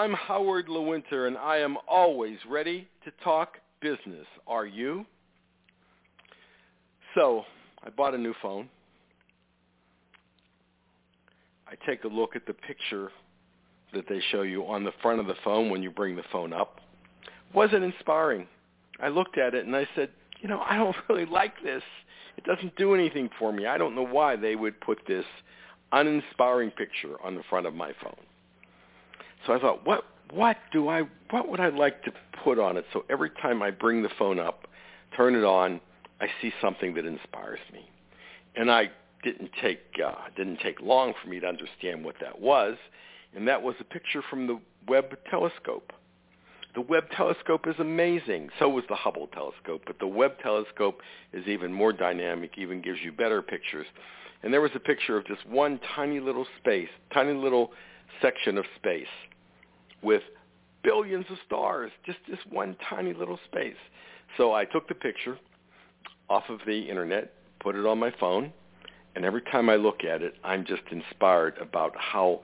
I'm Howard Lewinter, and I am always ready to talk business. Are you? So, I bought a new phone. I take a look at the picture that they show you on the front of the phone when you bring the phone up. Was it inspiring? I looked at it and I said, you know, I don't really like this. It doesn't do anything for me. I don't know why they would put this uninspiring picture on the front of my phone. So I thought, what what do I what would I like to put on it so every time I bring the phone up, turn it on, I see something that inspires me. And I didn't take uh, didn't take long for me to understand what that was, and that was a picture from the Webb telescope. The Webb telescope is amazing. So was the Hubble telescope, but the Webb telescope is even more dynamic, even gives you better pictures. And there was a picture of just one tiny little space, tiny little section of space with billions of stars, just this one tiny little space. So I took the picture off of the internet, put it on my phone, and every time I look at it, I'm just inspired about how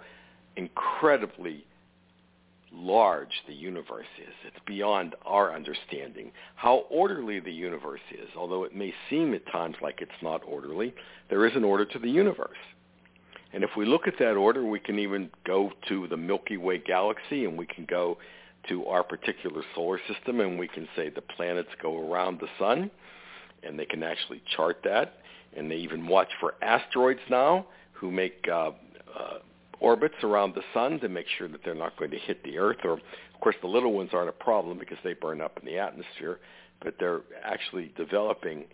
incredibly large the universe is. It's beyond our understanding. How orderly the universe is, although it may seem at times like it's not orderly, there is an order to the universe. And if we look at that order, we can even go to the Milky Way galaxy and we can go to our particular solar system and we can say the planets go around the sun and they can actually chart that. And they even watch for asteroids now who make uh, uh, orbits around the sun to make sure that they're not going to hit the Earth. Or, of course, the little ones aren't a problem because they burn up in the atmosphere, but they're actually developing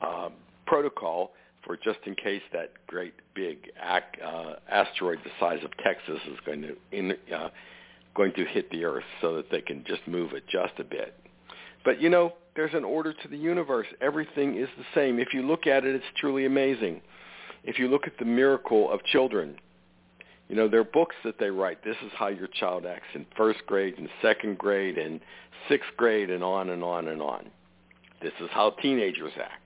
uh, protocol for just in case that great big ac- uh, asteroid the size of Texas is going to in, uh, going to hit the Earth, so that they can just move it just a bit. But you know, there's an order to the universe. Everything is the same. If you look at it, it's truly amazing. If you look at the miracle of children, you know, there are books that they write. This is how your child acts in first grade and second grade and sixth grade and on and on and on. This is how teenagers act.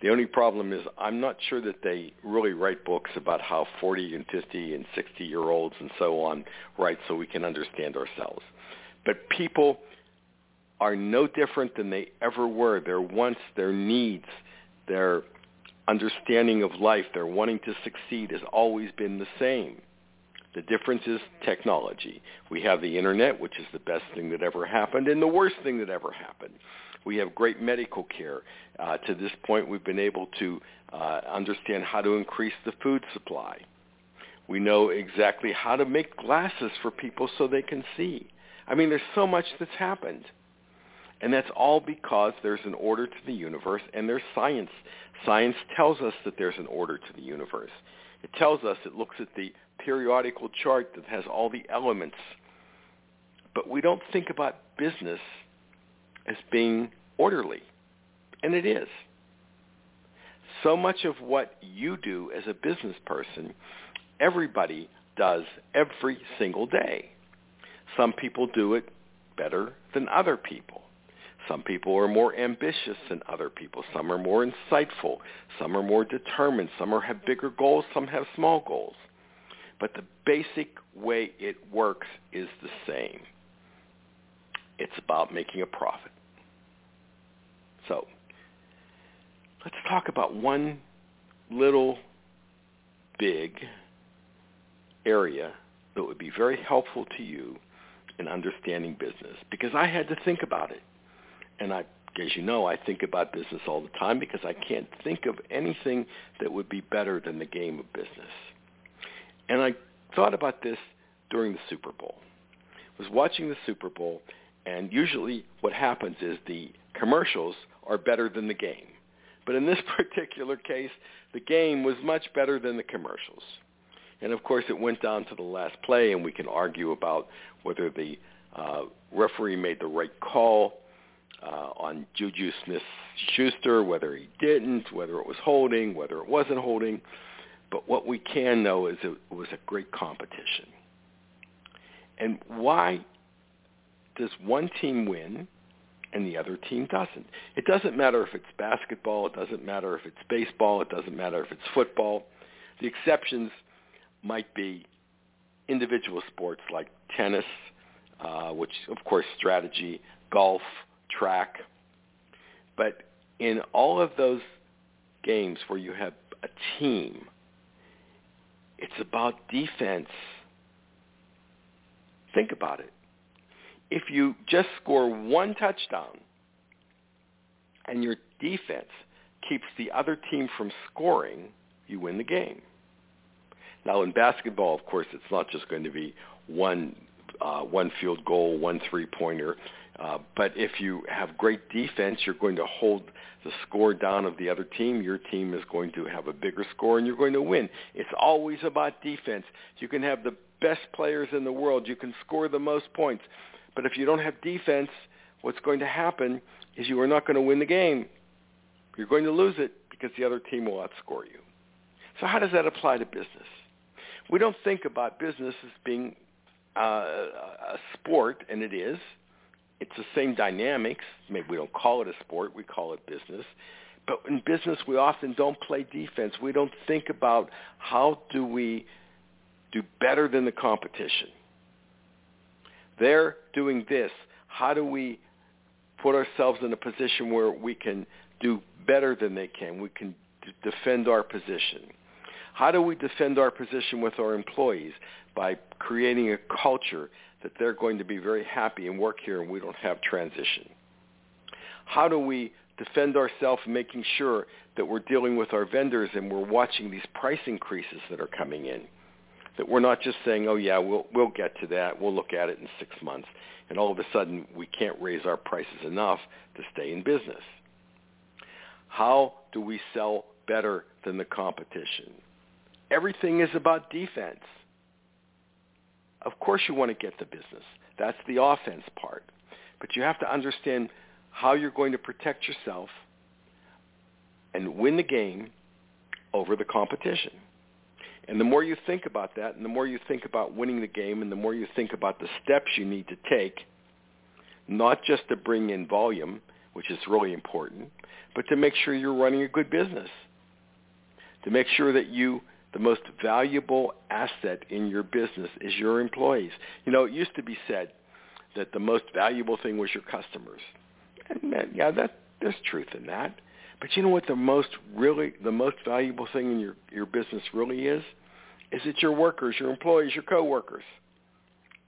The only problem is I'm not sure that they really write books about how 40 and 50 and 60 year olds and so on write so we can understand ourselves. But people are no different than they ever were. Their wants, their needs, their understanding of life, their wanting to succeed has always been the same. The difference is technology. We have the internet, which is the best thing that ever happened and the worst thing that ever happened. We have great medical care. Uh, to this point, we've been able to uh, understand how to increase the food supply. We know exactly how to make glasses for people so they can see. I mean, there's so much that's happened. And that's all because there's an order to the universe and there's science. Science tells us that there's an order to the universe. It tells us, it looks at the periodical chart that has all the elements. But we don't think about business as being orderly. And it is. So much of what you do as a business person, everybody does every single day. Some people do it better than other people. Some people are more ambitious than other people. Some are more insightful. Some are more determined. Some are, have bigger goals. Some have small goals. But the basic way it works is the same. It's about making a profit. So let's talk about one little big area that would be very helpful to you in understanding business because I had to think about it. And I, as you know, I think about business all the time because I can't think of anything that would be better than the game of business. And I thought about this during the Super Bowl. I was watching the Super Bowl, and usually what happens is the commercials are better than the game. But in this particular case, the game was much better than the commercials. And of course, it went down to the last play, and we can argue about whether the uh, referee made the right call uh, on Juju Smith-Schuster, whether he didn't, whether it was holding, whether it wasn't holding. But what we can know is it was a great competition. And why does one team win and the other team doesn't? It doesn't matter if it's basketball. It doesn't matter if it's baseball. It doesn't matter if it's football. The exceptions might be individual sports like tennis, uh, which of course strategy, golf, track. But in all of those games where you have a team, it's about defense. Think about it. If you just score one touchdown and your defense keeps the other team from scoring, you win the game. Now in basketball, of course, it's not just going to be one uh, one field goal, one three pointer. Uh, but if you have great defense, you're going to hold the score down of the other team. Your team is going to have a bigger score, and you're going to win. It's always about defense. You can have the best players in the world. You can score the most points. But if you don't have defense, what's going to happen is you are not going to win the game. You're going to lose it because the other team will outscore you. So how does that apply to business? We don't think about business as being uh, a sport, and it is. It's the same dynamics. Maybe we don't call it a sport. We call it business. But in business, we often don't play defense. We don't think about how do we do better than the competition. They're doing this. How do we put ourselves in a position where we can do better than they can? We can d- defend our position. How do we defend our position with our employees? By creating a culture that they're going to be very happy and work here and we don't have transition. How do we defend ourselves making sure that we're dealing with our vendors and we're watching these price increases that are coming in? That we're not just saying, oh yeah, we'll, we'll get to that, we'll look at it in six months, and all of a sudden we can't raise our prices enough to stay in business. How do we sell better than the competition? Everything is about defense. Of course you want to get the business. That's the offense part. But you have to understand how you're going to protect yourself and win the game over the competition. And the more you think about that, and the more you think about winning the game, and the more you think about the steps you need to take, not just to bring in volume, which is really important, but to make sure you're running a good business, to make sure that you the most valuable asset in your business is your employees. You know, it used to be said that the most valuable thing was your customers. And that, yeah, that there's truth in that. But you know what the most really the most valuable thing in your your business really is? Is it your workers, your employees, your coworkers.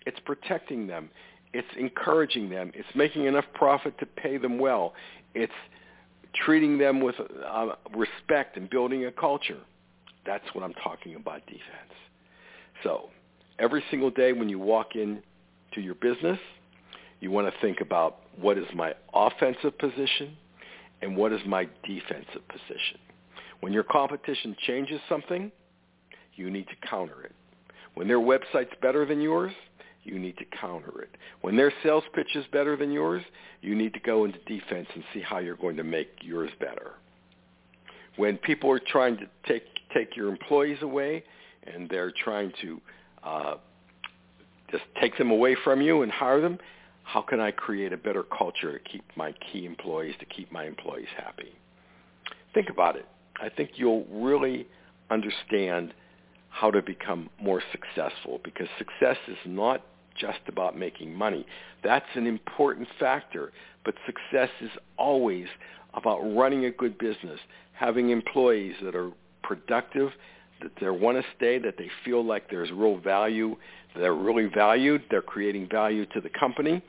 It's protecting them. It's encouraging them. It's making enough profit to pay them well. It's treating them with uh, respect and building a culture. That's what I'm talking about defense. So every single day when you walk in to your business, you want to think about what is my offensive position and what is my defensive position. When your competition changes something, you need to counter it. When their website's better than yours, you need to counter it. When their sales pitch is better than yours, you need to go into defense and see how you're going to make yours better. When people are trying to take take your employees away and they're trying to uh, just take them away from you and hire them, how can I create a better culture to keep my key employees, to keep my employees happy? Think about it. I think you'll really understand how to become more successful because success is not just about making money. That's an important factor, but success is always about running a good business, having employees that are productive, that they want to stay, that they feel like there's real value, they're really valued, they're creating value to the company,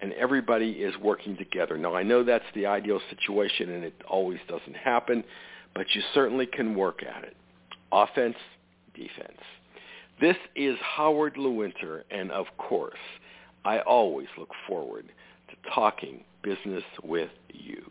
and everybody is working together. Now, I know that's the ideal situation, and it always doesn't happen, but you certainly can work at it. Offense, defense. This is Howard Lewinter, and of course, I always look forward to talking business with you.